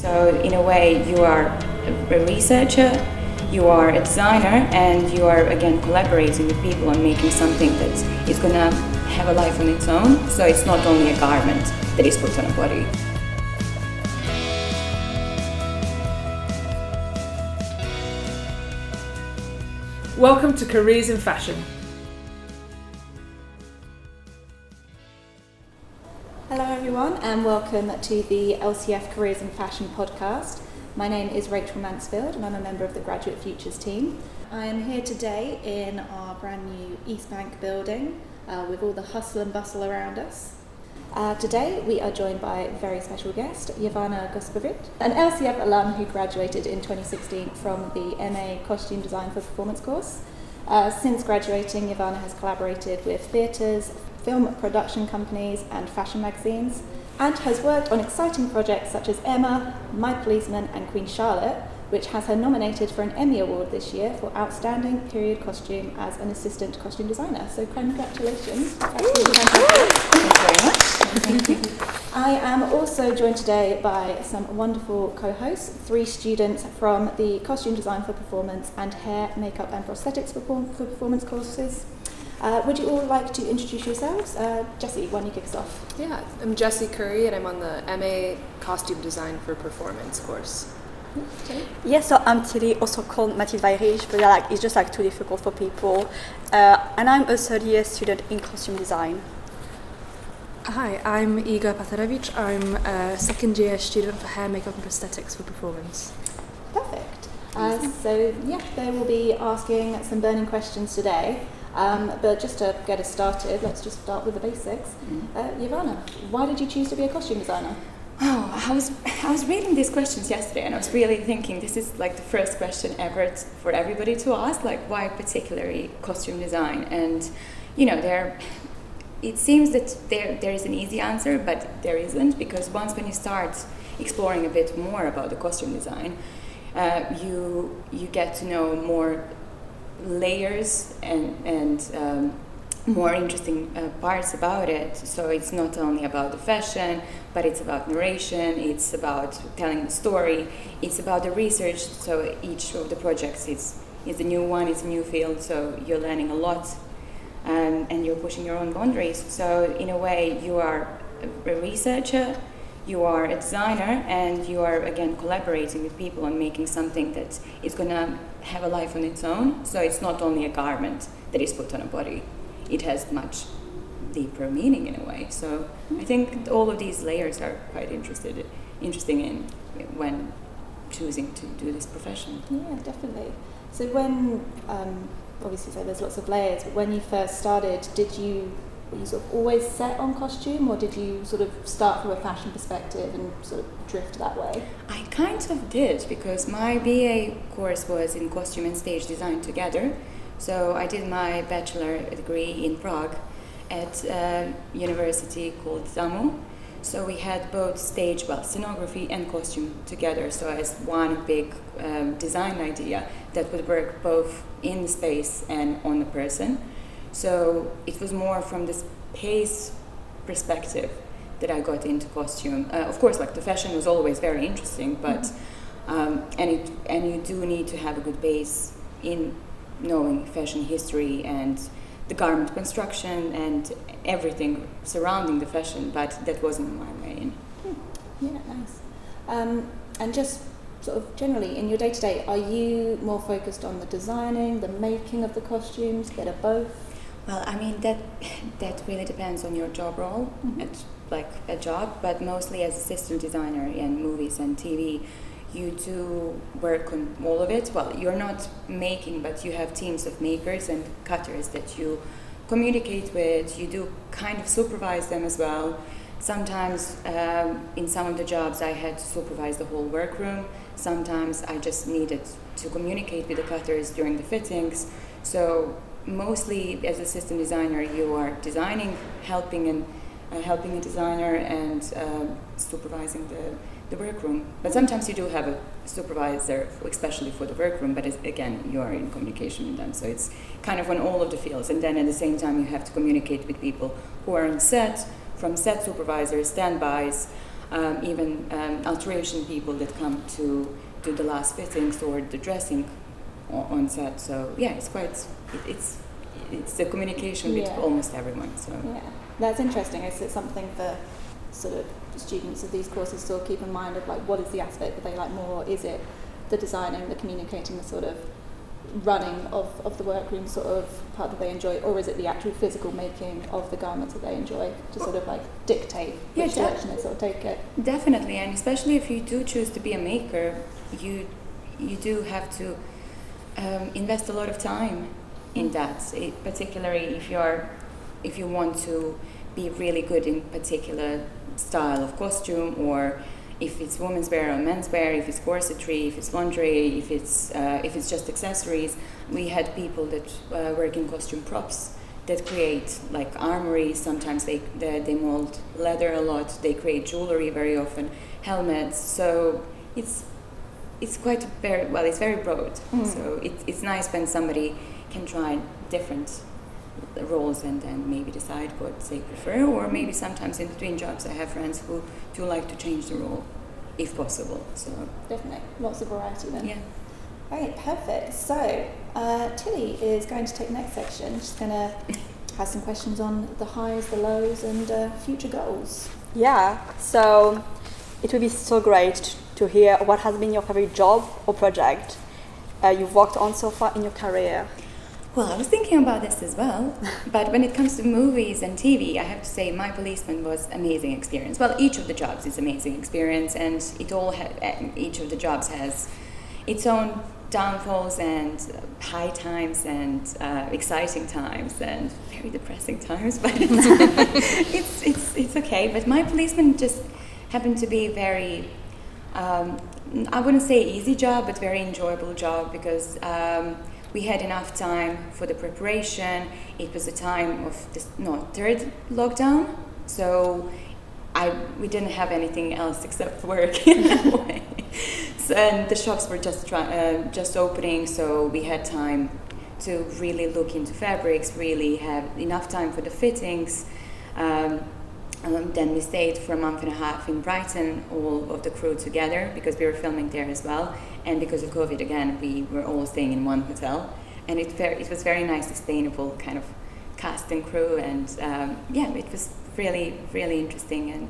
So, in a way, you are a researcher, you are a designer, and you are again collaborating with people on making something that is gonna have a life on its own. So, it's not only a garment that is put on a body. Welcome to Careers in Fashion. And welcome to the LCF Careers in Fashion podcast. My name is Rachel Mansfield, and I'm a member of the Graduate Futures team. I am here today in our brand new East Bank building uh, with all the hustle and bustle around us. Uh, today, we are joined by a very special guest, Jovana Gospavic, an LCF alum who graduated in 2016 from the MA Costume Design for Performance course. Uh, since graduating, Jovana has collaborated with theatres, film production companies, and fashion magazines, and has worked on exciting projects such as Emma, My Policeman, and Queen Charlotte, which has her nominated for an Emmy Award this year for Outstanding Period Costume as an Assistant Costume Designer. So, congratulations. Thank you very much. I am also joined today by some wonderful co hosts, three students from the Costume Design for Performance and Hair, Makeup and Prosthetics for Performance courses. Uh, would you all like to introduce yourselves? Uh, Jessie, why don't you kick us off? Yeah, I'm Jesse Curry and I'm on the MA Costume Design for Performance course. Okay. Yes, so I'm Tilly, also called Mathilde Weihrich, but yeah, like, it's just like too difficult for people. Uh, and I'm a third year student in costume design. Hi, I'm Iga Paterewicz. I'm a second year student for hair, makeup and prosthetics for performance. Perfect. Uh, so, yeah, they will be asking some burning questions today. Um, but just to get us started, let's just start with the basics. Uh, Jovana, why did you choose to be a costume designer? Oh, I was I was reading these questions yesterday, and I was really thinking this is like the first question ever t- for everybody to ask, like why particularly costume design? And you know, there, it seems that there there is an easy answer, but there isn't because once when you start exploring a bit more about the costume design, uh, you you get to know more layers and and um, more interesting uh, parts about it. So it's not only about the fashion, but it's about narration, it's about telling the story, it's about the research. So each of the projects is, is a new one, it's a new field, so you're learning a lot um, and you're pushing your own boundaries. So, in a way, you are a researcher, you are a designer, and you are again collaborating with people on making something that is going to have a life on its own. So, it's not only a garment that is put on a body it has much deeper meaning in a way. So I think all of these layers are quite interested, interesting in when choosing to do this profession. Yeah, definitely. So when, um, obviously, so there's lots of layers, but when you first started, did you, were you sort of always set on costume or did you sort of start from a fashion perspective and sort of drift that way? I kind of did because my BA course was in costume and stage design together. So I did my bachelor degree in Prague at a university called DAMU. So we had both stage, well, scenography and costume together. So as one big um, design idea that would work both in the space and on the person. So it was more from this pace perspective that I got into costume. Uh, of course, like the fashion was always very interesting, but um, and it and you do need to have a good base in knowing fashion history and the garment construction and everything surrounding the fashion, but that wasn't my main. Yeah, nice. Um, and just sort of generally in your day to day, are you more focused on the designing, the making of the costumes, bit of both? Well, I mean that that really depends on your job role. Mhm. It's like a job, but mostly as assistant designer in movies and TV, you do work on all of it. Well, you're not making, but you have teams of makers and cutters that you communicate with. You do kind of supervise them as well. Sometimes um, in some of the jobs, I had to supervise the whole workroom. Sometimes I just needed to communicate with the cutters during the fittings. So mostly as assistant designer, you are designing, helping and uh, helping a designer and uh, supervising the, the workroom. But sometimes you do have a supervisor, especially for the workroom, but again, you are in communication with them. So it's kind of on all of the fields. And then at the same time, you have to communicate with people who are on set, from set supervisors, standbys, um, even um, alteration people that come to do the last fittings or the dressing on, on set. So yeah, it's quite it, it's it's the communication with Yeah. almost everyone. So Yeah, that's interesting. Is it something for sort of students of these courses to keep in mind of like what is the aspect that they like more? Is it the designing, the communicating, the sort of running of, of the workroom sort of part that they enjoy, or is it the actual physical making of the garments that they enjoy to sort of like dictate Yeah, which direction they sort of take it? Definitely, and especially if you do choose to be a maker, you you do have to um, invest a lot of time in that. It, particularly if you're if you want to be really good in particular style of costume, or if it's women's wear or men's wear, if it's corsetry, if it's lingerie, if it's uh, if it's just accessories. We had people that uh, work in costume props that create like armory. Sometimes they, they they mold leather a lot. They create jewelry very often, helmets. So it's it's quite very well. It's very broad. Mm. So it, it's nice when somebody can try different roles and then maybe decide what they prefer. Or maybe sometimes in between jobs, I have friends who do like to change the role, if possible. So Definitely, lots of variety then. yeah. Right, perfect. So, uh, Tilly is going to take the next section. She's going to have some questions on the highs, the lows, and uh, future goals. Yeah, so it would be so great to hear what has been your favorite job or project uh, you've worked on so far in your career. Well, I was thinking about this as well, but when it comes to movies and TV, I have to say my policeman was amazing experience. Well, each of the jobs is amazing experience, and it all ha- eh, each of the jobs has its own downfalls and high times and uh, exciting times and very depressing times. But it's, it's it's it's okay. But my policeman just happened to be very um, I wouldn't say easy job, but very enjoyable job because um, we had enough time for the preparation. It was the time of this no third lockdown, so I we didn't have anything else except work in a way. So, and the shops were just try, uh, just opening, so we had time to really look into fabrics, really have enough time for the fittings. Um, um, then we stayed for a month and a half in Brighton, all of the crew together, because we were filming there as well. And because of COVID, again, we were all staying in one hotel. And it, it was very nice, sustainable kind of cast and crew. And um, yeah, it was really, really interesting and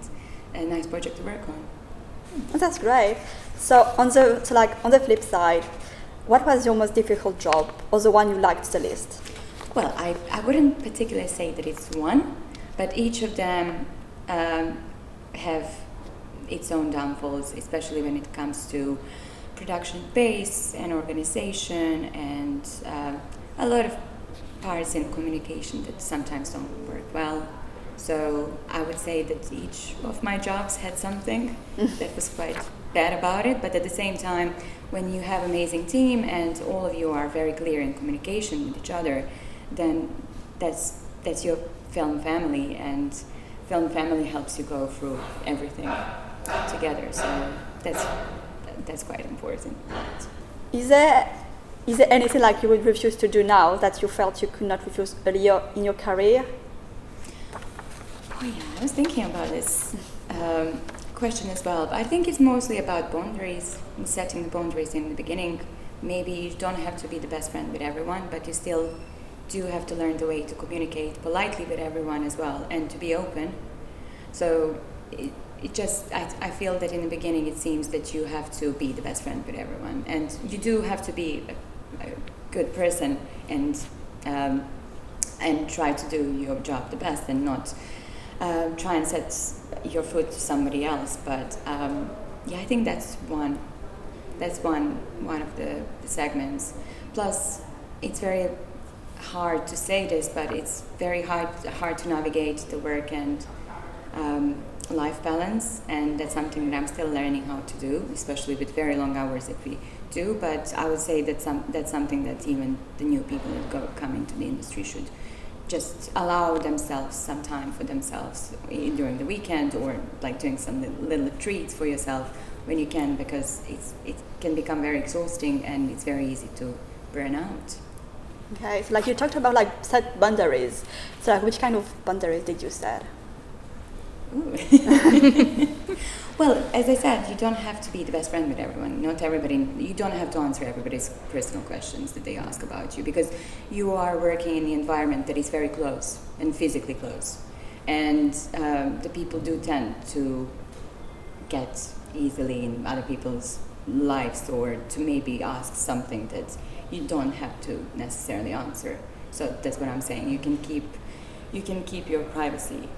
a nice project to work on. Oh, that's great. So on the so like on the flip side, what was your most difficult job or the one you liked the least? Well, I, I wouldn't particularly say that it's one, but each of them um, have its own downfalls, especially when it comes to production pace and organization and uh, a lot of parts in communication that sometimes don't work well. So I would say that each of my jobs had something that was quite bad about it, but at the same time, when you have amazing team and all of you are very clear in communication with each other, then that's that's your film family, and film family helps you go through everything together. So that's that's quite important. Is there is there anything like you would refuse to do now that you felt you could not refuse earlier in your career? Oh yeah, I was thinking about this um, question as well. But I think it's mostly about boundaries and setting the boundaries in the beginning. Maybe you don't have to be the best friend with everyone, but you still do have to learn the way to communicate politely with everyone as well and to be open. So it, it just, I, I feel that in the beginning it seems that you have to be the best friend with everyone. And you do have to be a, a good person and, um, and try to do your job the best and not uh, try and set your foot to somebody else. But um, yeah, I think that's one. That's one one of the, the segments. Plus, it's very hard to say this, but it's very hard hard to navigate the work and um, life balance, and that's something that I'm still learning how to do, especially with very long hours that we do. But I would say that some that's something that even the new people that go come into the industry should just allow themselves some time for themselves during the weekend or like doing some little, little treats for yourself when you can because it's it can become very exhausting and it's very easy to burn out Okay, so like you talked about like set boundaries. So like which kind of boundaries did you set? Well, as I said, you don't have to be the best friend with everyone. Not everybody. You don't have to answer everybody's personal questions that they ask about you because you are working in the environment that is very close and physically close, and um, the people do tend to get easily in other people's lives or to maybe ask something that you don't have to necessarily answer. So that's what I'm saying. You can keep you can keep your privacy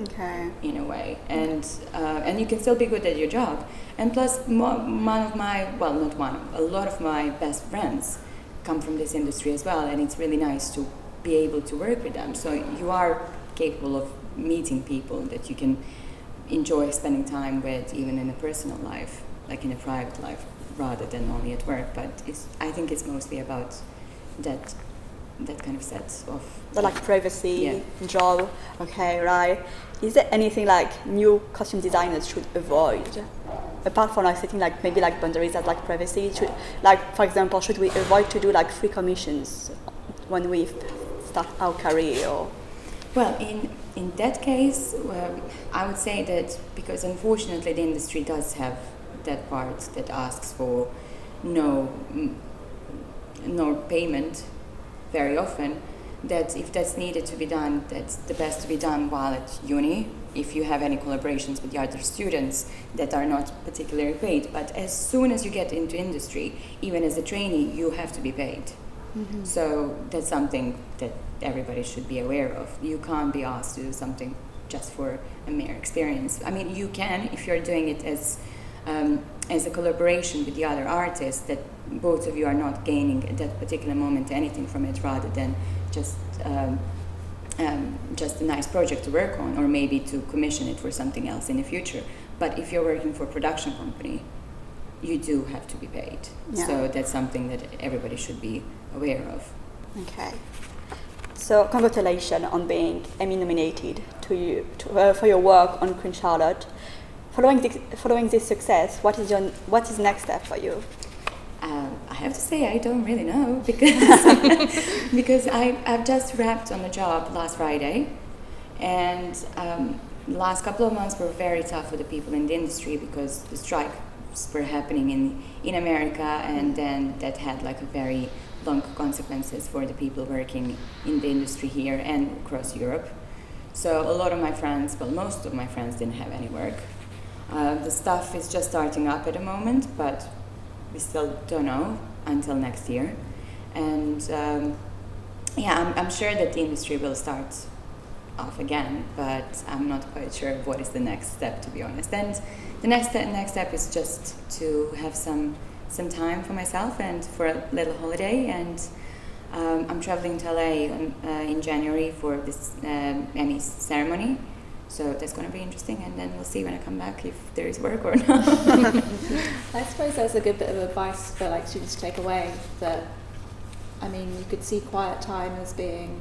Okay. in a way, and uh, and you can still be good at your job. And plus, mo- one of my well, not one, a lot of my best friends come from this industry as well, and it's really nice to be able to work with them. So you are capable of meeting people that you can enjoy spending time with, even in a personal life, like in a private life, rather than only at work. But it's I think it's mostly about that that kind of set of But like privacy, Yeah. job. Okay, right. Is there anything like new costume designers should avoid? Apart from like setting like maybe like boundaries as like privacy, should like for example, should we avoid to do like free commissions when we start our career? Or Well, in in that case, um, I would say that because unfortunately the industry does have that part that asks for no mm, no payment very often. That if that's needed to be done, that's the best to be done while at uni. If you have any collaborations with the other students that are not particularly paid, but as soon as you get into industry, even as a trainee, you have to be paid. So that's something that everybody should be aware of. You can't be asked to do something just for a mere experience. I mean, you can if you're doing it as um, as a collaboration with the other artists that both of you are not gaining at that particular moment anything from it, rather than just um, um, just a nice project to work on, or maybe to commission it for something else in the future. But if you're working for a production company, you do have to be paid. Yeah. So that's something that everybody should be aware of. okay. So congratulations on being Emmy nominated to you to, uh, for your work on Queen Charlotte. Following this, following this success, what is your what is next step for you? Um, I have to say I don't really know because because I I've just wrapped on the job last Friday, and um, the last couple of months were very tough for the people in the industry because the strikes were happening in in America, and then that had like a very long consequences for the people working in the industry here and across Europe. So a lot of my friends, well, most of my friends didn't have any work. Uh, the stuff is just starting up at the moment, but we still don't know until next year. And um, yeah, I'm, I'm sure that the industry will start off again, but I'm not quite sure what is the next step, to be honest. And the next next step is just to have some some time for myself and for a little holiday. And um, I'm traveling to LA uh, in January for this um, Emmy ceremony. So that's going to be interesting, and then we'll see when I come back if there is work or not. I suppose that's a good bit of advice for like students to take away. That I mean, you could see quiet time as being,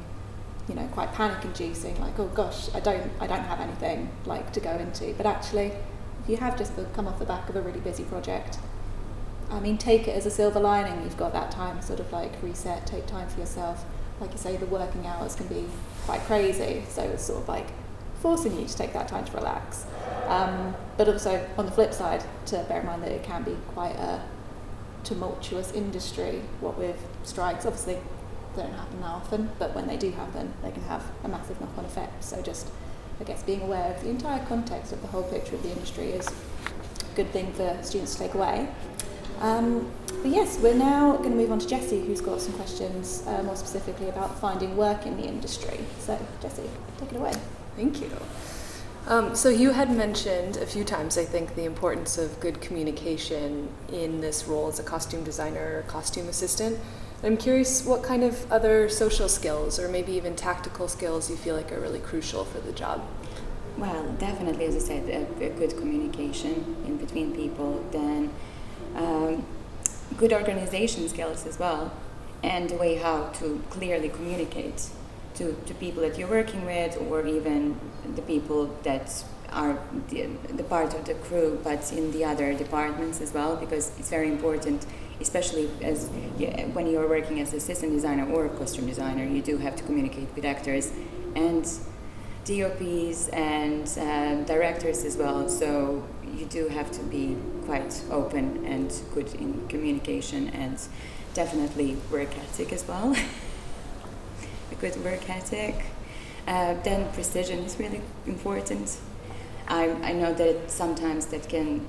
you know, quite panic-inducing. Like, oh gosh, I don't, I don't have anything like to go into. But actually, if you have just come off the back of a really busy project, I mean, take it as a silver lining. You've got that time, sort of like reset, take time for yourself. Like you say, the working hours can be quite crazy, so it's sort of like forcing you to take that time to relax. Um, but also, on the flip side, to bear in mind that it can be quite a tumultuous industry. What with strikes, obviously, they don't happen that often, but when they do happen, they can have a massive knock-on effect. So just, I guess, being aware of the entire context of the whole picture of the industry is a good thing for students to take away. Um, but yes, we're now going to move on to Jessie, who's got some questions uh, more specifically about finding work in the industry. So, Jessie, take it away. Thank you. Um, so you had mentioned a few times, I think, the importance of good communication in this role as a costume designer or costume assistant. I'm curious what kind of other social skills or maybe even tactical skills you feel like are really crucial for the job. Well, definitely, as I said, a, a good communication in between people, then um, good organization skills as well, and a way how to clearly communicate to, to people that you're working with or even the people that are the, the part of the crew but in the other departments as well because it's very important especially as yeah, when you're working as assistant designer or a costume designer you do have to communicate with actors and DOPs and uh, directors as well. So you do have to be quite open and good in communication and definitely work ethic as well. a good work ethic. Uh, then precision is really important. I, I know that sometimes that can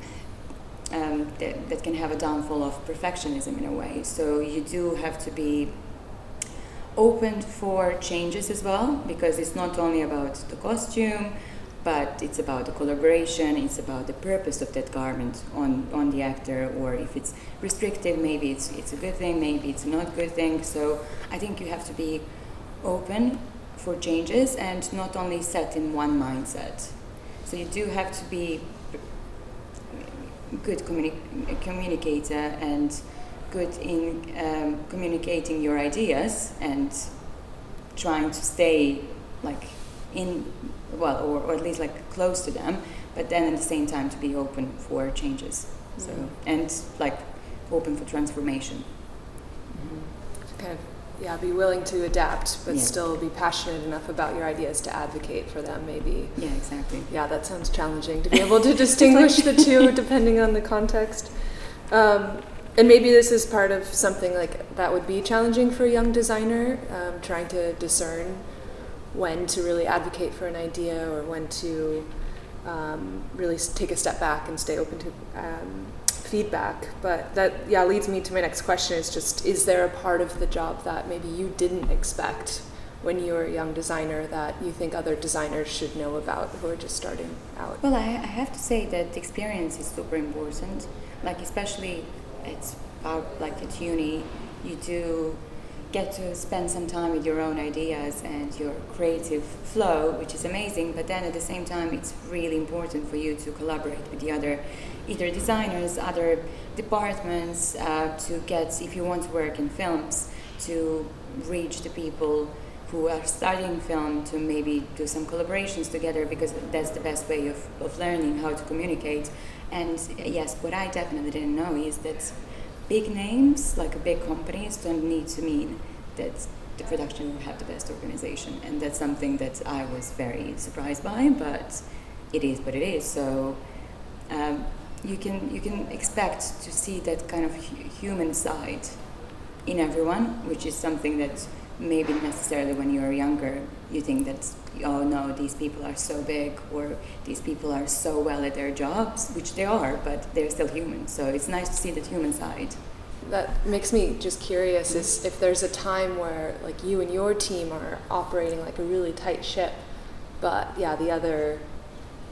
um, that, that can have a downfall of perfectionism in a way. So you do have to be open for changes as well because it's not only about the costume but it's about the collaboration it's about the purpose of that garment on, on the actor or if it's restrictive maybe it's, it's a good thing maybe it's not a good thing. So i think you have to be open for changes and not only set in one mindset. So you do have to be good communi- communicator and good in um, communicating your ideas and trying to stay like in well or, or at least like close to them but then at the same time to be open for changes so Mhm. and like open for transformation Kind of, yeah, be willing to adapt, but Yeah. still be passionate enough about your ideas to advocate for them, maybe. yeah exactly Yeah, that sounds challenging to be able to distinguish the two depending on the context. Um, and maybe this is part of something like that would be challenging for a young designer, um, trying to discern when to really advocate for an idea or when to um, really take a step back and stay open to um, feedback. But that, yeah, leads me to my next question is just is there a part of the job that maybe you didn't expect when you were a young designer that you think other designers should know about who are just starting out? Well, I, I have to say that experience is super important. Like especially our, like at uni, you do get to spend some time with your own ideas and your creative flow, which is amazing. But then at the same time, it's really important for you to collaborate with the other, either designers, other departments, uh, to get if you want to work in films, to reach the people who are studying film to maybe do some collaborations together because that's the best way of, of learning how to communicate. And yes, what I definitely didn't know is that big names, like big companies, don't need to mean that the production have the best organization. And that's something that I was very surprised by, but it is what it is. So um, you can you can expect to see that kind of hu- human side in everyone, which is something that maybe necessarily when you're younger you think that oh no these people are so big or these people are so well at their jobs which they are but they're still human so it's nice to see that human side That makes me just curious is if there's a time where like you and your team are operating like a really tight ship, but yeah, the other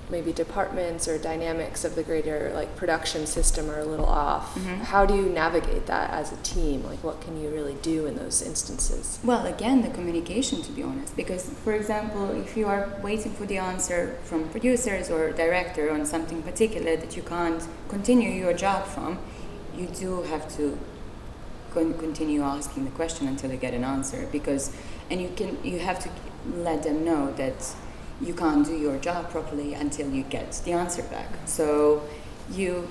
maybe departments or dynamics of the greater like production system are a little off. Mhm. How do you navigate that as a team? Like what can you really do in those instances? well again the communication to be honest because for example if you are waiting for the answer from producers or director on something particular that you can't continue your job from you do have to con- continue asking the question until you get an answer because and you can you have to let them know that you can't do your job properly until you get the answer back. So you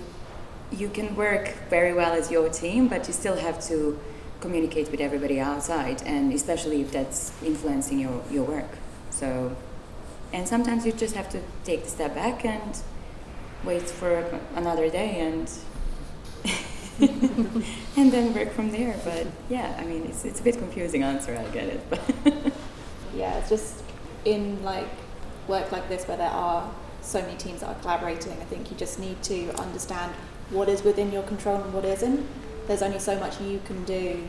you can work very well as your team but you still have to communicate with everybody outside and especially if that's influencing your, your work. So and sometimes you just have to take the step back and wait for another day and and then work from there but yeah i mean it's, it's a bit confusing answer i get it but yeah, it's just in like work like this where there are so many teams that are collaborating, I think you just need to understand what is within your control and what isn't. There's only so much you can do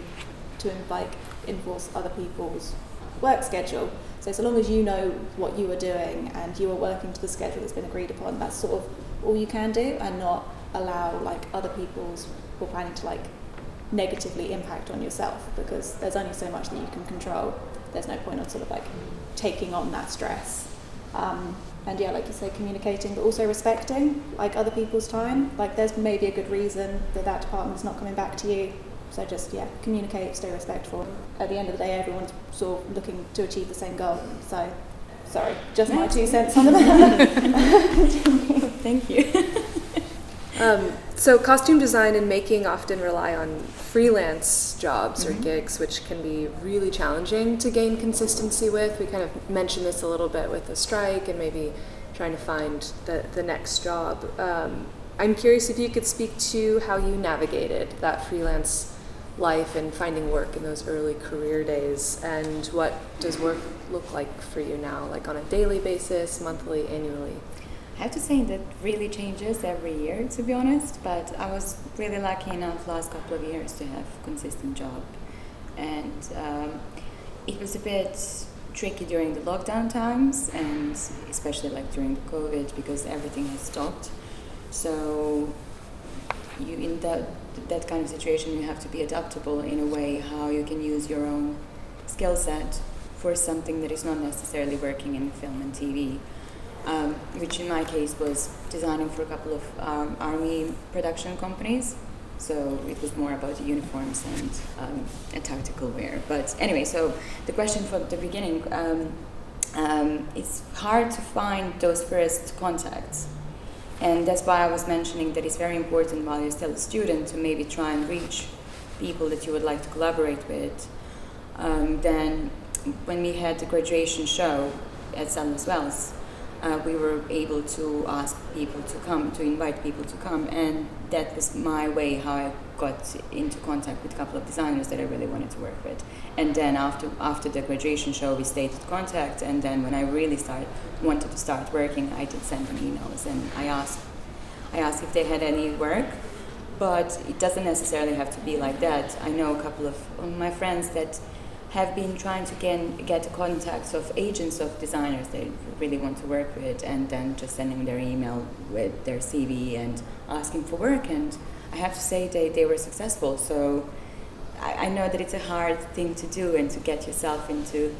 to like enforce other people's work schedule. So so long as you know what you are doing and you are working to the schedule that's been agreed upon, that's sort of all you can do and not allow like other people's or planning to like negatively impact on yourself because there's only so much that you can control. There's no point on sort of like taking on that stress. Um, and yeah, like you say, communicating, but also respecting like other people's time. Like there's maybe a good reason that that department's not coming back to you. So just yeah, communicate, stay respectful. At the end of the day, everyone's sort of looking to achieve the same goal. So sorry, just my two cents on the matter. thank you Um, so, costume design and making often rely on freelance jobs Mhm. or gigs, which can be really challenging to gain consistency with. We kind of mentioned this a little bit with the strike and maybe trying to find the, the next job. Um, I'm curious if you could speak to how you navigated that freelance life and finding work in those early career days, and what does work look like for you now, like on a daily basis, monthly, annually? I have to say that really changes every year, to be honest. But I was really lucky enough last couple of years to have a consistent job, and um, it was a bit tricky during the lockdown times, and especially like during COVID because everything has stopped. So you in that that kind of situation, you have to be adaptable in a way how you can use your own skill set for something that is not necessarily working in film and TV um, which in my case was designing for a couple of um, army production companies. So it was more about uniforms and um, a tactical wear. But anyway, so the question from the beginning, um, um, it's hard to find those first contacts. And that's why I was mentioning that it's very important while you're still a student to maybe try and reach people that you would like to collaborate with. Um, then, when we had the graduation show at Sadler's Wells, uh, we were able to ask people to come, to invite people to come, and that was my way how I got into contact with a couple of designers that I really wanted to work with. And then after after the graduation show, we stayed in contact, and then when I really started wanted to start working, I did send them emails and I asked I asked if they had any work, but it doesn't necessarily have to be like that. I know a couple of my friends that have been trying to get, get contacts of agents of designers they really want to work with and then just sending their email with their CV and asking for work. And I have to say they, they were successful. So I, I know that it's a hard thing to do and to get yourself into,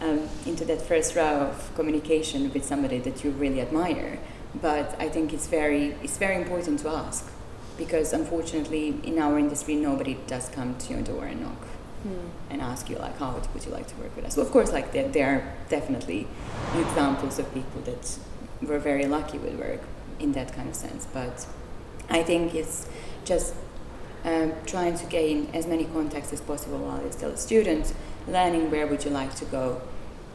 um, into that first row of communication with somebody that you really admire. But I think it's very, it's very important to ask because unfortunately in our industry nobody does come to your door and knock and ask you like how would you like to work with us. So of course, like there, there are definitely examples of people that were very lucky with work in that kind of sense. But I think it's just um, trying to gain as many contacts as possible while you're still a student, learning where would you like to go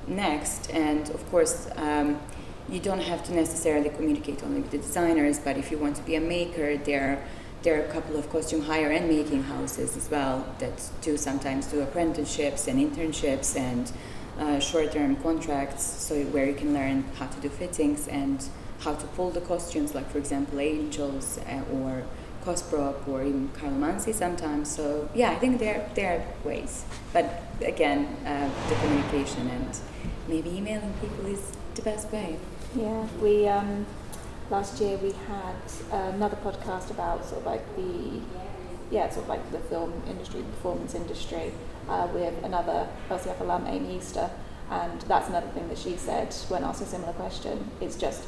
next, and of course. Um, you don't have to necessarily communicate only with the designers, but if you want to be a maker, there there are a couple of costume hire and making houses as well that do sometimes do apprenticeships and internships and uh, short-term contracts so where you can learn how to do fittings and how to pull the costumes like for example angels uh, or Cosprop or even Carlo sometimes. So yeah I think there there are ways. But again uh, the communication and maybe emailing people is the best way. Yeah, we um, last year we had another podcast about sort of like the yeah sort of like the film industry, performance industry, uh, with another LCF alum, Amy Easter, and that's another thing that she said when asked a similar question. It's just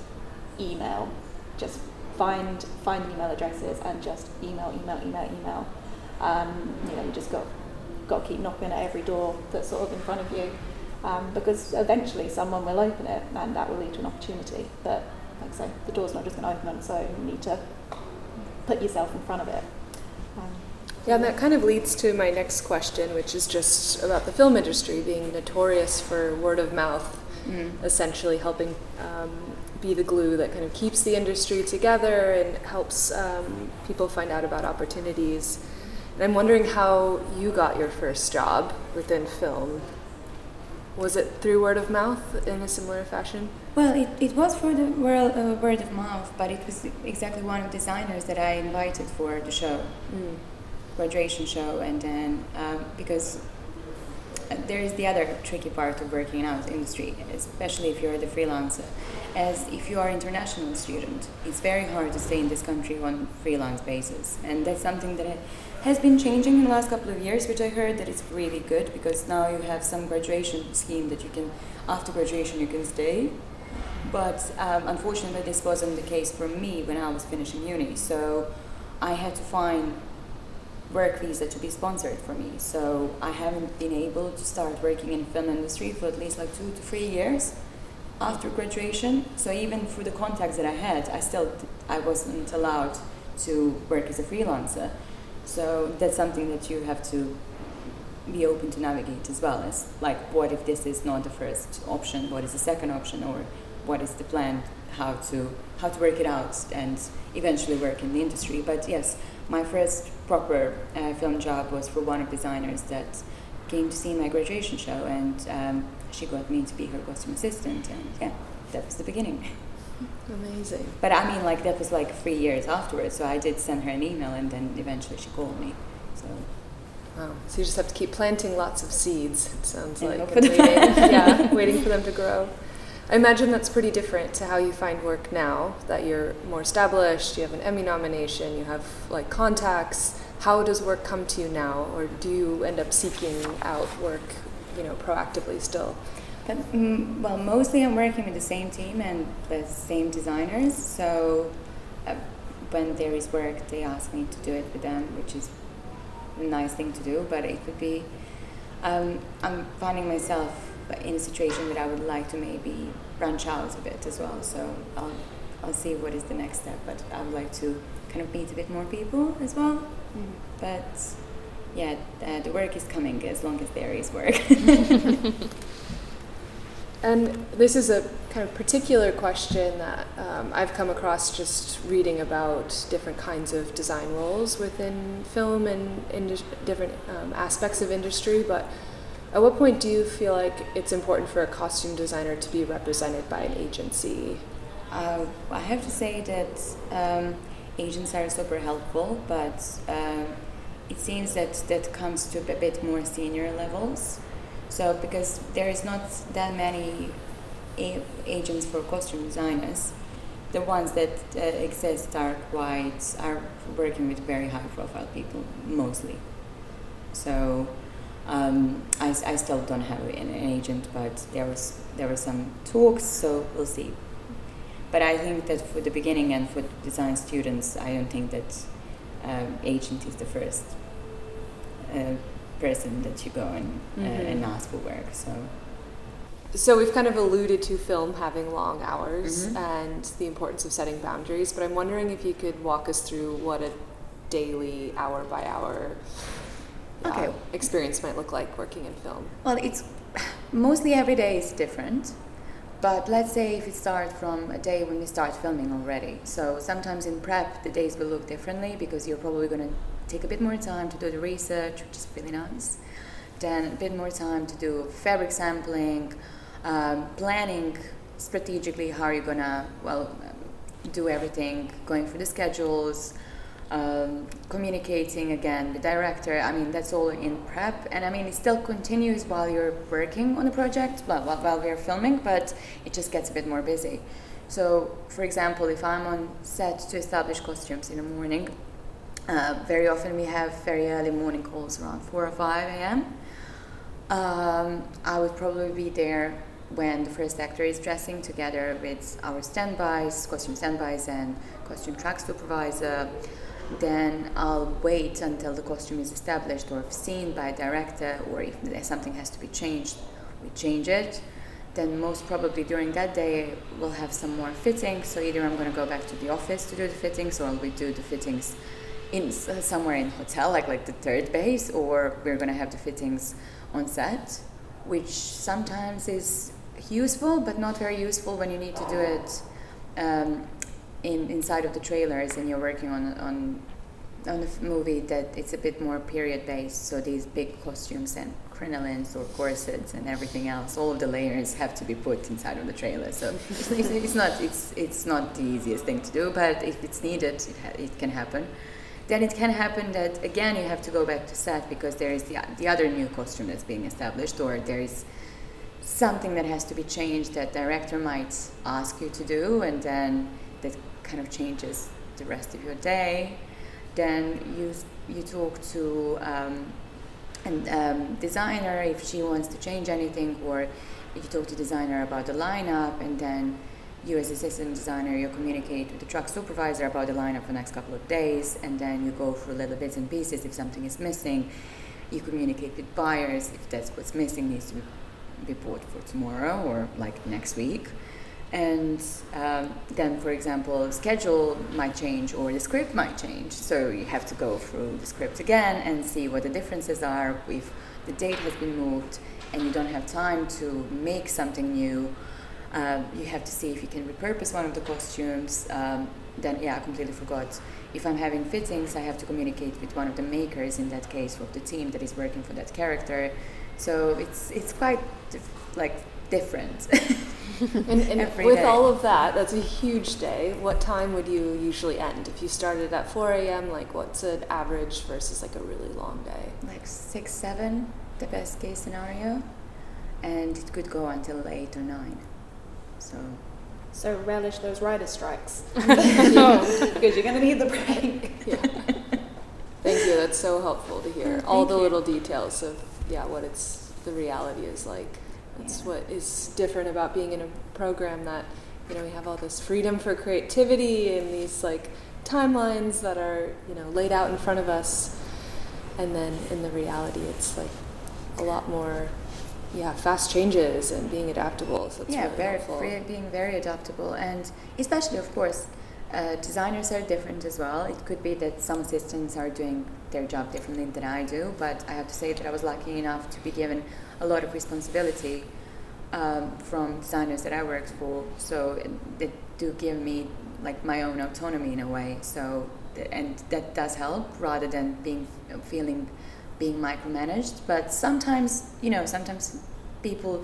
email, just find find email addresses and just email, email, email, email. Um, you know, you just got got to keep knocking at every door that's sort of in front of you um, because eventually someone will open it and that will lead to an opportunity. But like I say, the door's not just going to open on its own. You need to put yourself in front of it. Um, Yeah, and that kind of leads to my next question, which is just about the film industry being notorious for word of mouth, mm. essentially helping um, be the glue that kind of keeps the industry together and helps um, people find out about opportunities. And I'm wondering how you got your first job within film. Was it through word of mouth in a similar fashion? Well, it, it was for the word, uh, word of mouth, but it was exactly one of the designers that I invited for the show, Mm. graduation show, and then um, because uh, there is the other tricky part of working in our industry, especially if you're the freelancer. As if you are international student, it's very hard to stay in this country on freelance basis, and that's something that has been changing in the last couple of years, which I heard that it's really good because now you have some graduation scheme that you can, after graduation, you can stay. But um, unfortunately, this wasn't the case for me when I was finishing uni. So I had to find work visa to be sponsored for me. So I haven't been able to start working in film industry for at least like two to three years after graduation. So even through the contacts that I had, I still I wasn't allowed to work as a freelancer. So that's something that you have to be open to navigate as well as like what if this is not the first option what is the second option or what is the plan how to how to work it out and eventually work in the industry but yes my first proper uh, film job was for one of designers that came to see my graduation show and um, she got me to be her costume assistant and yeah that was the beginning Amazing. but i mean like that was like three years afterwards so i did send her an email and then eventually she called me so Wow. So you just have to keep planting lots of seeds. It sounds And like and waiting, yeah, waiting for them to grow. I imagine that's pretty different to how you find work now. That you're more established. You have an Emmy nomination. You have like contacts. How does work come to you now, or do you end up seeking out work, you know, proactively still? But, mm, well, mostly I'm working with the same team and the same designers. So uh, when there is work, they ask me to do it with them, which is a nice thing to do. But it could be, um, I'm finding myself in a situation that I would like to maybe branch out a bit as well. So I'll, I'll see what is the next step. But I would like to kind of meet a bit more people as well. But yeah, uh, the work is coming as long as there is work. And this is a kind of particular question that um, I've come across just reading about different kinds of design roles within film and indus- different um, aspects of industry. But at what point do you feel like it's important for a costume designer to be represented by an agency? Uh, I have to say that um, agents are super helpful, but um, it seems that that comes to a bit more senior levels. So because there is not that many a- agents for costume designers, the ones that uh, exist are quite are working with very high profile people mostly. So um, I, I still don't have an, agent, but there was there were some talks, so we'll see. But I think that for the beginning and for design students, I don't think that um, agent is the first uh, person that you go and, uh, Mhm. and ask for work. So So we've kind of alluded to film having long hours Mhm. and the importance of setting boundaries, but I'm wondering if you could walk us through what a daily, hour by hour uh, Okay. experience might look like working in film. Well, it's mostly every day is different. But let's say if it starts from a day when we start filming already. So sometimes in prep, the days will look differently because you're probably going to take a bit more time to do the research, which is really nice. Then a bit more time to do fabric sampling, um, planning strategically how you're going to, well, do everything, going through the schedules, um, communicating again the director. I mean, that's all in prep, and I mean, it still continues while you're working on the project, while, while we're filming, but it just gets a bit more busy. So, for example, if I'm on set to establish costumes in the morning, uh, very often we have very early morning calls around 4 or 5 a.m. Um, I would probably be there when the first actor is dressing together with our standbys, costume standbys, and costume truck supervisor. Then I'll wait until the costume is established or seen by a director, or if something has to be changed, we change it. Then most probably during that day we'll have some more fittings. So either I'm going to go back to the office to do the fittings, or we do the fittings in somewhere in hotel, like like the third base, or we're going to have the fittings on set, which sometimes is useful, but not very useful when you need to do it um, in inside of the trailers and you're working on on on a movie that it's a bit more period based. So these big costumes and crinolines or corsets and everything else, all of the layers have to be put inside of the trailer. So it's, it's, not it's it's not the easiest thing to do, but if it's needed, it, ha- it can happen. Then it can happen that again you have to go back to set because there is the, the other new costume that's being established, or there is something that has to be changed that director might ask you to do, and then kind of changes the rest of your day. Then you you talk to um, and um, designer if she wants to change anything, or you talk to designer about the lineup, and then you as assistant designer you communicate with the truck supervisor about the lineup for the next couple of days, and then you go through little bits and pieces if something is missing. You communicate with buyers if that's what's missing needs to be be bought for tomorrow or like next week. And um, then, for example, schedule might change or the script might change. So you have to go through the script again and see what the differences are. If the date has been moved and you don't have time to make something new, uh, you have to see if you can repurpose one of the costumes. Um, then, yeah, I completely forgot. If I'm having fittings, I have to communicate with one of the makers in that case of the team that is working for that character. So it's it's quite like different. And, and Every with day. all of that, that's a huge day. What time would you usually end? If you started at 4 a.m., like what's an average versus like a really long day? like six, seven, the best case scenario, and it could go until eight or nine. So So relish those writer strikes because you're going to need the break. Yeah. Thank you. That's so helpful to hear. All the little details of yeah, what it's the reality is like. That's Yeah. what is different about being in a program that you know we have all this freedom for creativity and these like timelines that are you know laid out in front of us, and then in the reality, it's like a lot more yeah fast changes and being adaptable. So it's yeah, really very helpful. being very adaptable, and especially, of course, uh, designers are different as well. It could be that some assistants are doing their job differently than I do, but I have to say that I was lucky enough to be given a lot of responsibility um, from designers that I worked for. So they do give me like my own autonomy in a way. So th- and that does help rather than being feeling being micromanaged. But sometimes you know sometimes people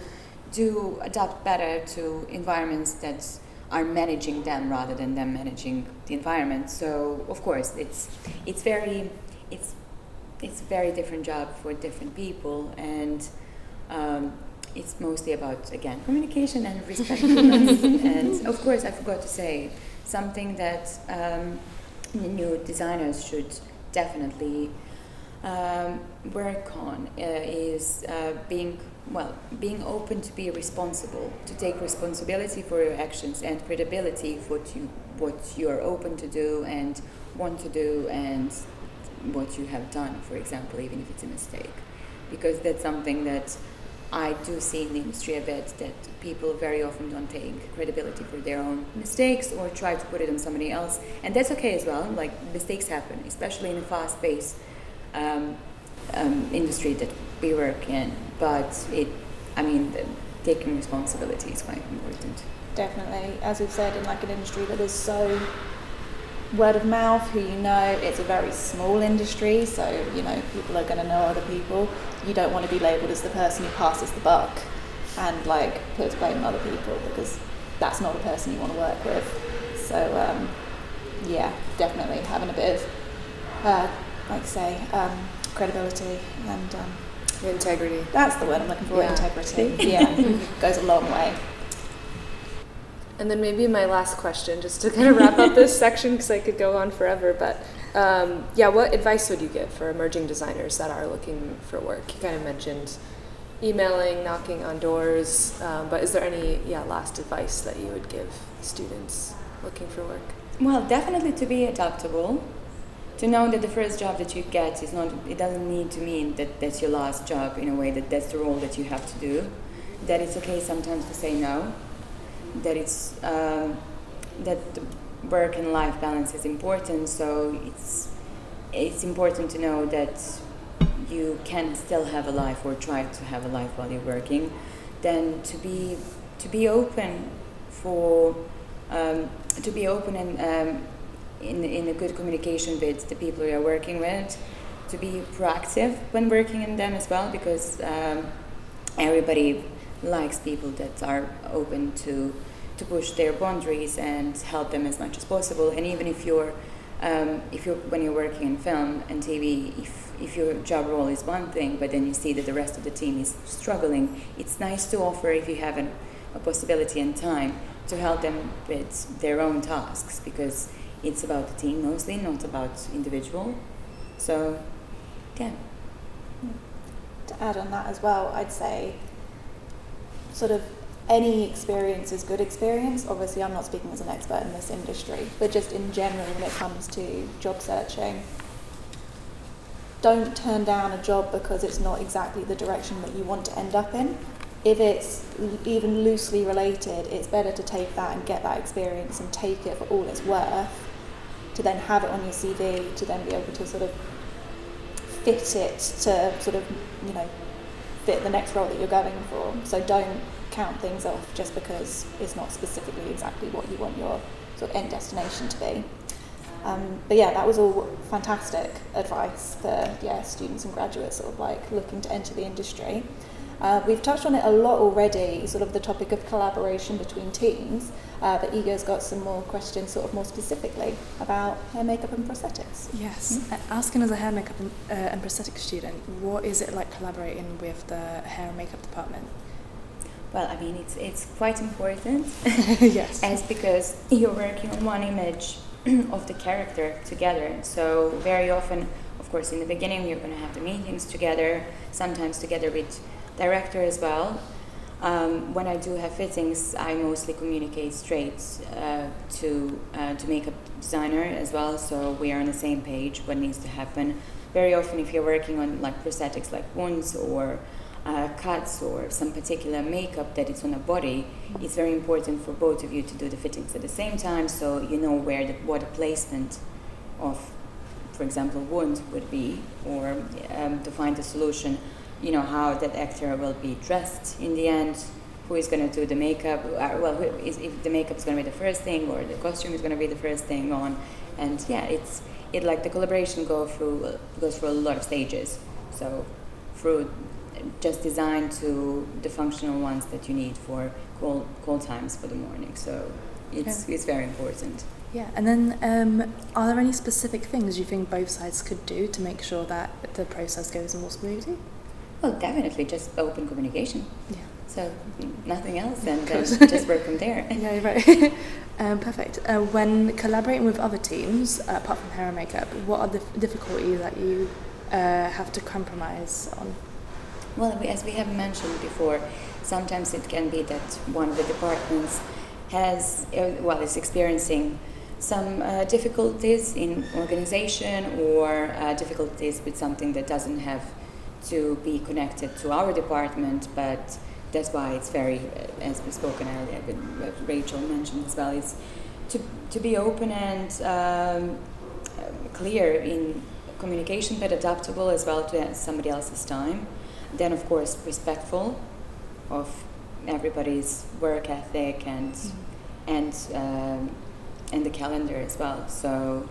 do adapt better to environments that are managing them rather than them managing the environment. So of course it's it's very it's it's a very different job for different people and um, it's mostly about again communication and respectfulness and of course I forgot to say something that um, new designers should definitely um, work on uh, is uh, being well being open to be responsible to take responsibility for your actions and credibility for what you what you're open to do and want to do and what you have done for example even if it's a mistake because that's something that I do see in the industry a bit that people very often don't take credibility for their own mistakes or try to put it on somebody else, and that's okay as well. Like mistakes happen, especially in a fast-paced um, um, industry that we work in. But it, I mean, the, taking responsibility is quite important. Definitely, as we've said, in like an industry that is so word of mouth, who you know, it's a very small industry, so you know people are going to know other people. You don't want to be labelled as the person who passes the buck and like puts blame on other people because that's not a person you want to work with. So um, yeah, definitely having a bit of, uh, like say, um, credibility and um, Integrity. that's the word I'm looking for. Yeah. Integrity. Yeah, goes a long way. And then maybe my last question, just to kind of wrap up this section, because I could go on forever. But um, yeah, what advice would you give for emerging designers that are looking for work? You kind of mentioned emailing, knocking on doors, um, but is there any yeah last advice that you would give students looking for work? Well, definitely to be adaptable. To know that the first job that you get is not, it doesn't need to mean that that's your last job in a way that that's the role that you have to do. That it's okay sometimes to say no. That it's, um, that work and life balance is important. So it's, it's important to know that you can still have a life or try to have a life while you're working. Then to be, to be open for, um, to be open and um, in, in a good communication with the people you're working with, to be proactive when working in them as well, because um, everybody likes people that are open to to push their boundaries and help them as much as possible. And even if you're um, if you're when you're working in film and TV, if if your job role is one thing, but then you see that the rest of the team is struggling, it's nice to offer if you have an, a possibility and time to help them with their own tasks because it's about the team mostly, not about individual. So, yeah. to add on that as well, I'd say sort of any experience is good experience. Obviously, I'm not speaking as an expert in this industry, but just in general, when it comes to job searching, don't turn down a job because it's not exactly the direction that you want to end up in. if it's even loosely related, it's better to take that and get that experience and take it for all it's worth, to then have it on your CV, to then be able to sort of fit it to sort of, you know, fit the next role that you're going for. So don't count things off just because it's not specifically exactly what you want your sort of end destination to be. Um, but yeah, that was all fantastic advice for yeah students and graduates sort of like looking to enter the industry. Uh, we've touched on it a lot already, sort of the topic of collaboration between teams, uh, but Iga's got some more questions sort of more specifically about hair makeup and prosthetics. Yes. Uh, Asking as a hair makeup and, uh, and prosthetic student, what is it like collaborating with the hair and makeup department? Well, I mean, it's it's quite important, yes. as because you're working on one image of the character together. So very often, of course, in the beginning, you're going to have the meetings together, sometimes together with director as well. Um, when I do have fittings, I mostly communicate straight uh, to uh, to makeup designer as well, so we are on the same page. What needs to happen. Very often, if you're working on like prosthetics, like wounds or uh, cuts or some particular makeup that is on a body, it's very important for both of you to do the fittings at the same time, so you know where the, what the placement of, for example, wounds would be, or um, to find a solution you know how that actor will be dressed in the end who is going to do the makeup uh, well who is, if the makeup is going to be the first thing or the costume is going to be the first thing on. And yeah it's it like the collaboration go through goes through a lot of stages. So through just design to the functional ones that you need for call call times for the morning. So it's it's very important. Yeah, and then um, are there any specific things you think both sides could do to make sure that the process goes more smoothly? Well definitely just open communication Yeah. so nothing else and course. just work from there Yeah, right. um, perfect. Uh, when collaborating with other teams, uh, apart from hair and makeup, what are the difficulties that you uh, have to compromise on? Well, we- as we have mentioned before, sometimes it can be that one of the departments has, uh, well, is experiencing some uh, difficulties in organization or uh, difficulties with something that doesn't have to be connected to our department, but that's why it's very, uh, as we've spoken earlier, but Rachel mentioned as well, is to, to be open and um, clear in communication, but adaptable as well to somebody else's time. Then, of course, respectful of everybody's work ethic and and um, and the calendar as well. So,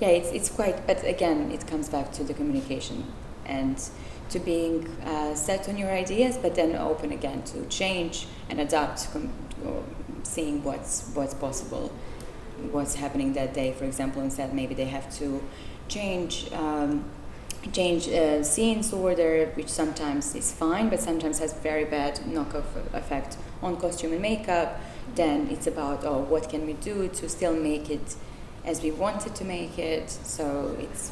yeah, it's it's quite. But again, it comes back to the communication and to being uh, set on your ideas, but then open again to change and adapt, com- seeing what's what's possible, what's happening that day. For example, instead maybe they have to change. Um, change uh, scenes order, which sometimes is fine, but sometimes has very bad knockoff effect on costume and makeup. Then it's about oh, what can we do to still make it as we wanted to make it. So it's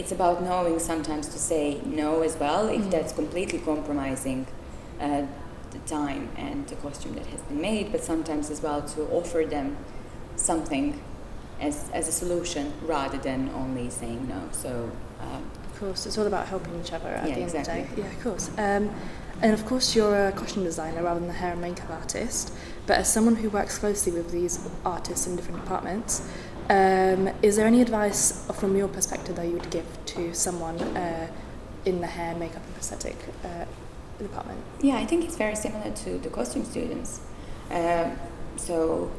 it's about knowing sometimes to say no as well if that's completely compromising uh, the time and the costume that has been made, but sometimes as well to offer them something as, as a solution rather than only saying no. So um, Of course, it's all about helping each other at Yeah, the end exactly. of the day. Yeah, of course. Um, and of course, you're a costume designer rather than a hair and makeup artist. But as someone who works closely with these artists in different departments, um, is there any advice from your perspective that you would give to someone uh, in the hair, makeup, and prosthetic uh, department? Yeah, I think it's very similar to the costume students. Um, so,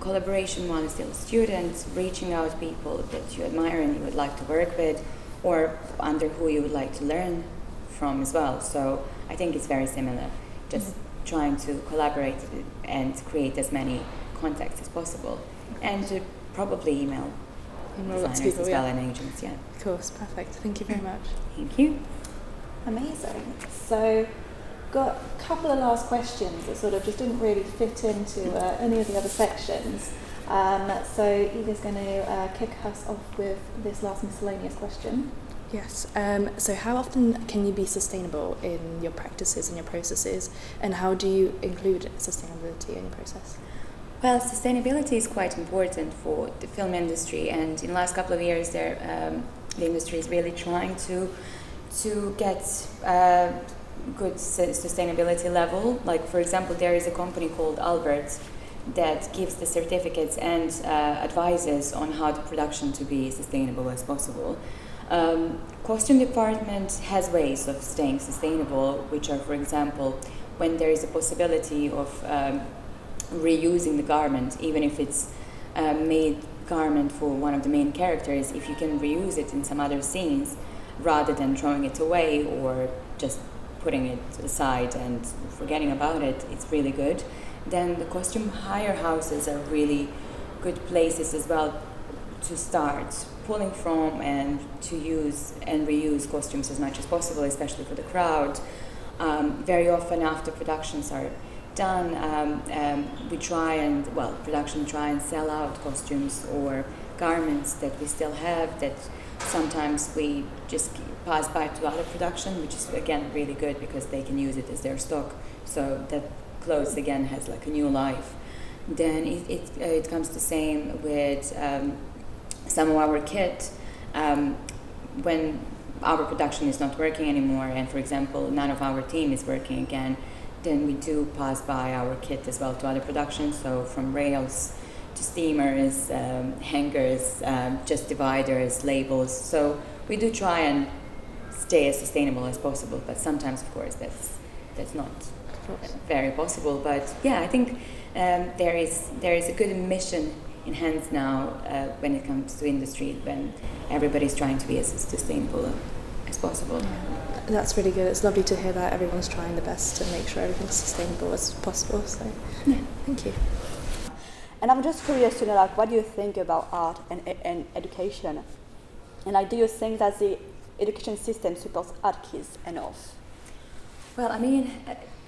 collaboration while still students, reaching out to people that you admire and you would like to work with, or under who you would like to learn from as well. So, I think it's very similar. Just trying to collaborate and create as many contacts as possible, and to probably email Email lots of designers people, as well yeah. and agents. Yeah, Of course, perfect. Thank you very much. thank you. Amazing. So, got a couple of last questions that sort of just didn't really fit into uh, any of the other sections. Um, so, Eva's going to uh, kick us off with this last miscellaneous question. Yes. Um, so, how often can you be sustainable in your practices and your processes, and how do you include sustainability in your process? Well, sustainability is quite important for the film industry, and in the last couple of years, there, um, the industry is really trying to to get uh, good sustainability level. Like for example, there is a company called Albert that gives the certificates and uh, advises on how the production to be sustainable as possible. Um, costume department has ways of staying sustainable, which are, for example, when there is a possibility of um, reusing the garment, even if it's a made garment for one of the main characters, if you can reuse it in some other scenes rather than throwing it away or just putting it aside and forgetting about it, it's really good. Then the costume hire houses are really good places as well to start pulling from and to use and reuse costumes as much as possible, especially for the crowd. Um, very often after productions are done, um, um, we try and, well, production try and sell out costumes or garments that we still have that sometimes we just pass by to other production, which is again really good because they can use it as their stock. So that clothes again has like a new life. Then it, it, uh, it comes the same with um, some of our kit um, when our production is not working anymore and for example none of our team is working again then we do pass by our kit as well to other productions. So from rails to steamers um, hangers um, just dividers labels. So we do try and stay as sustainable as possible but sometimes of course that's that's not very possible. But yeah i think um, there is there is a good mission in hands now uh, when it comes to industry when everybody's trying to be as sustainable as possible. Yeah. That's really good. It's lovely to hear that everyone's trying the best to make sure everything's sustainable as possible. So, yeah, thank you. And I'm just curious to know, like, what do you think about art and, and education? And like, do you think that the education system supports art kids enough? Well, I mean,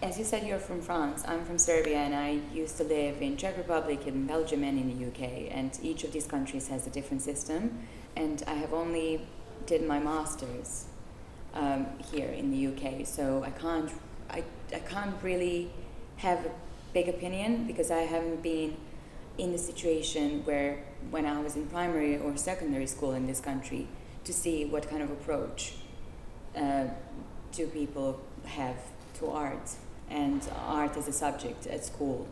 as you said, you're from France. I'm from Serbia, and I used to live in Czech Republic, in Belgium, and in the UK. And each of these countries has a different system. And I have only did my masters um, here in the UK, so I can't, I, I can't really have a big opinion because I haven't been in the situation where when I was in primary or secondary school in this country to see what kind of approach uh, do people have to art and art as a subject at school.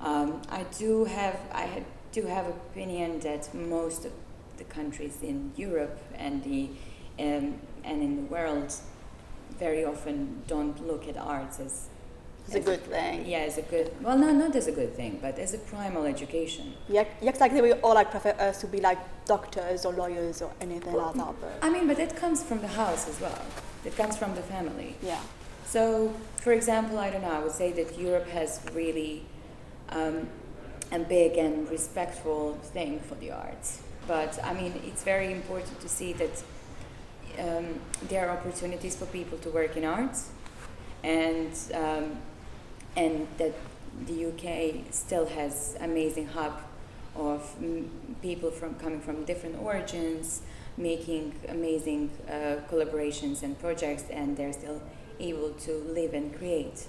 Um, I do have I do have opinion that most of the countries in Europe and the um, and in the world very often don't look at arts as it's a good thing. Yeah, as a good. Well, no, not as a good thing, but as a primal education. Yeah, exactly. We all like prefer us to be like doctors or lawyers or anything well, like that. But I mean, but it comes from the house as well. It comes from the family. Yeah. So, for example, I don't know. I would say that Europe has really um, a big and respectful thing for the arts. But I mean, it's very important to see that um, there are opportunities for people to work in arts, and um, and that the UK still has amazing hub of people from coming from different origins, making amazing uh, collaborations and projects, and they're still able to live and create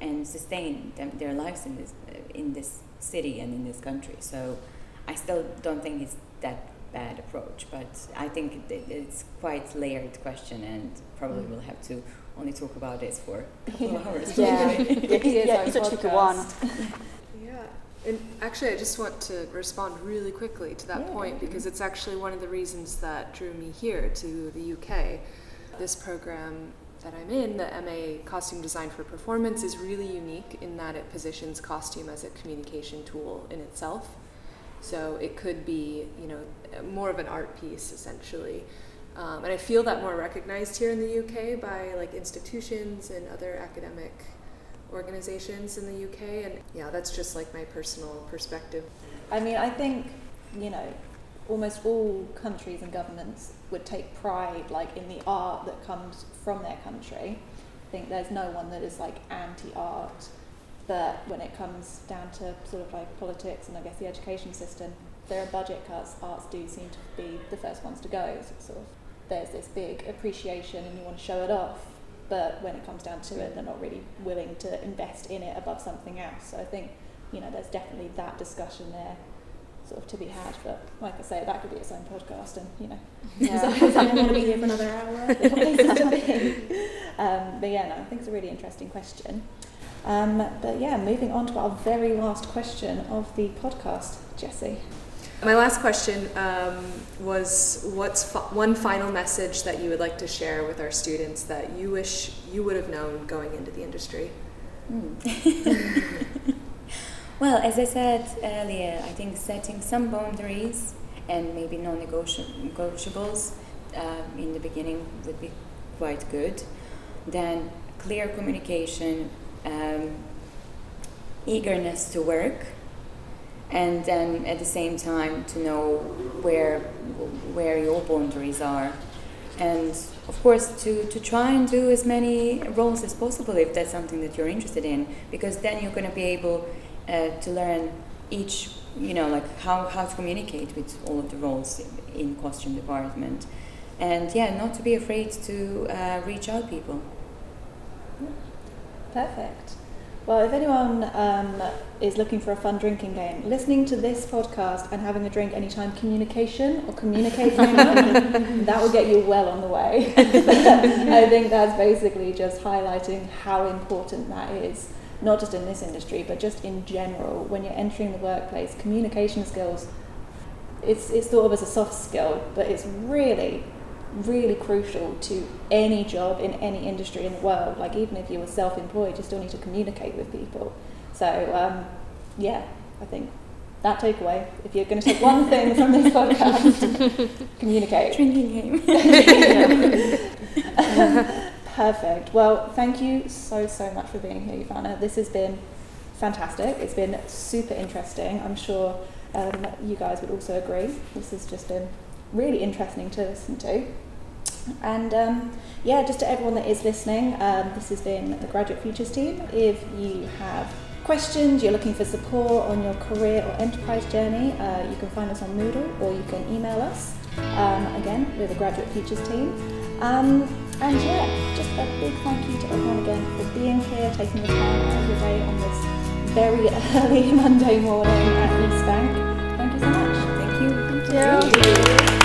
and sustain them, their lives in this in this city and in this country. So I still don't think it's that bad approach, but I think it's quite layered question, and probably mm. we'll have to only talk about this for a couple of hours. Yeah, yeah, yeah it's a tricky one. yeah. And actually, I just want to respond really quickly to that yeah. point because it's actually one of the reasons that drew me here to the UK. This program that I'm in, the MA Costume Design for Performance, is really unique in that it positions costume as a communication tool in itself. So it could be, you know, more of an art piece essentially. Um, and I feel that more recognized here in the UK by like institutions and other academic organizations in the UK. And yeah, that's just like my personal perspective. I mean, I think, you know, almost all countries and governments would take pride like in the art that comes from their country. I think there's no one that is like anti-art, but when it comes down to sort of like politics and I guess the education system, there are budget cuts. Arts do seem to be the first ones to go. So sort of there's this big appreciation and you want to show it off, but when it comes down to it, they're not really willing to invest in it above something else. So I think you know there's definitely that discussion there sort of to be had. But like I say, that could be its own podcast, and you know, Yeah. does anyone want to be here for another hour? There's places to. Um, but yeah, no, I think it's a really interesting question. Um, but yeah, moving on to our very last question of the podcast, Jesse. My last question um, was what's fi- one final message that you would like to share with our students that you wish you would have known going into the industry? Well, as I said earlier, I think setting some boundaries and maybe non-negotiables um, in the beginning would be quite good. Then clear communication, um, eagerness to work, and then at the same time to know where where your boundaries are, and of course to, to try and do as many roles as possible if that's something that you're interested in, because then you're going to be able uh, to learn each you know like how, how to communicate with all of the roles in, costume department. And yeah not to be afraid to uh, reach out people Perfect. Well, if anyone um, is looking for a fun drinking game, listening to this podcast and having a drink anytime communication or communicate that will get you well on the way. I think that's basically just highlighting how important that is, not just in this industry, but just in general. When you're entering the workplace, communication skills, it's, it's thought of as a soft skill, but it's really really crucial to any job in any industry in the world. Like even if you were self-employed, you still need to communicate with people. So um, yeah, I think that takeaway. If you're going to take one thing from this podcast, communicate. drinking game Perfect. Well, thank you so so much for being here, Jovana. This has been fantastic. It's been super interesting. I'm sure um, you guys would also agree. This has just been really interesting to listen to. And um, yeah, just to everyone that is listening, um, this has been the Graduate Futures team. If you have questions, you're looking for support on your career or enterprise journey, uh, you can find us on Moodle or you can email us. Um, again, we're the Graduate Futures team. Um, and yeah, just a big thank you to everyone again for being here, taking the time out of your day on this very early Monday morning at East Bank. Thank you so much. thank you Yeah.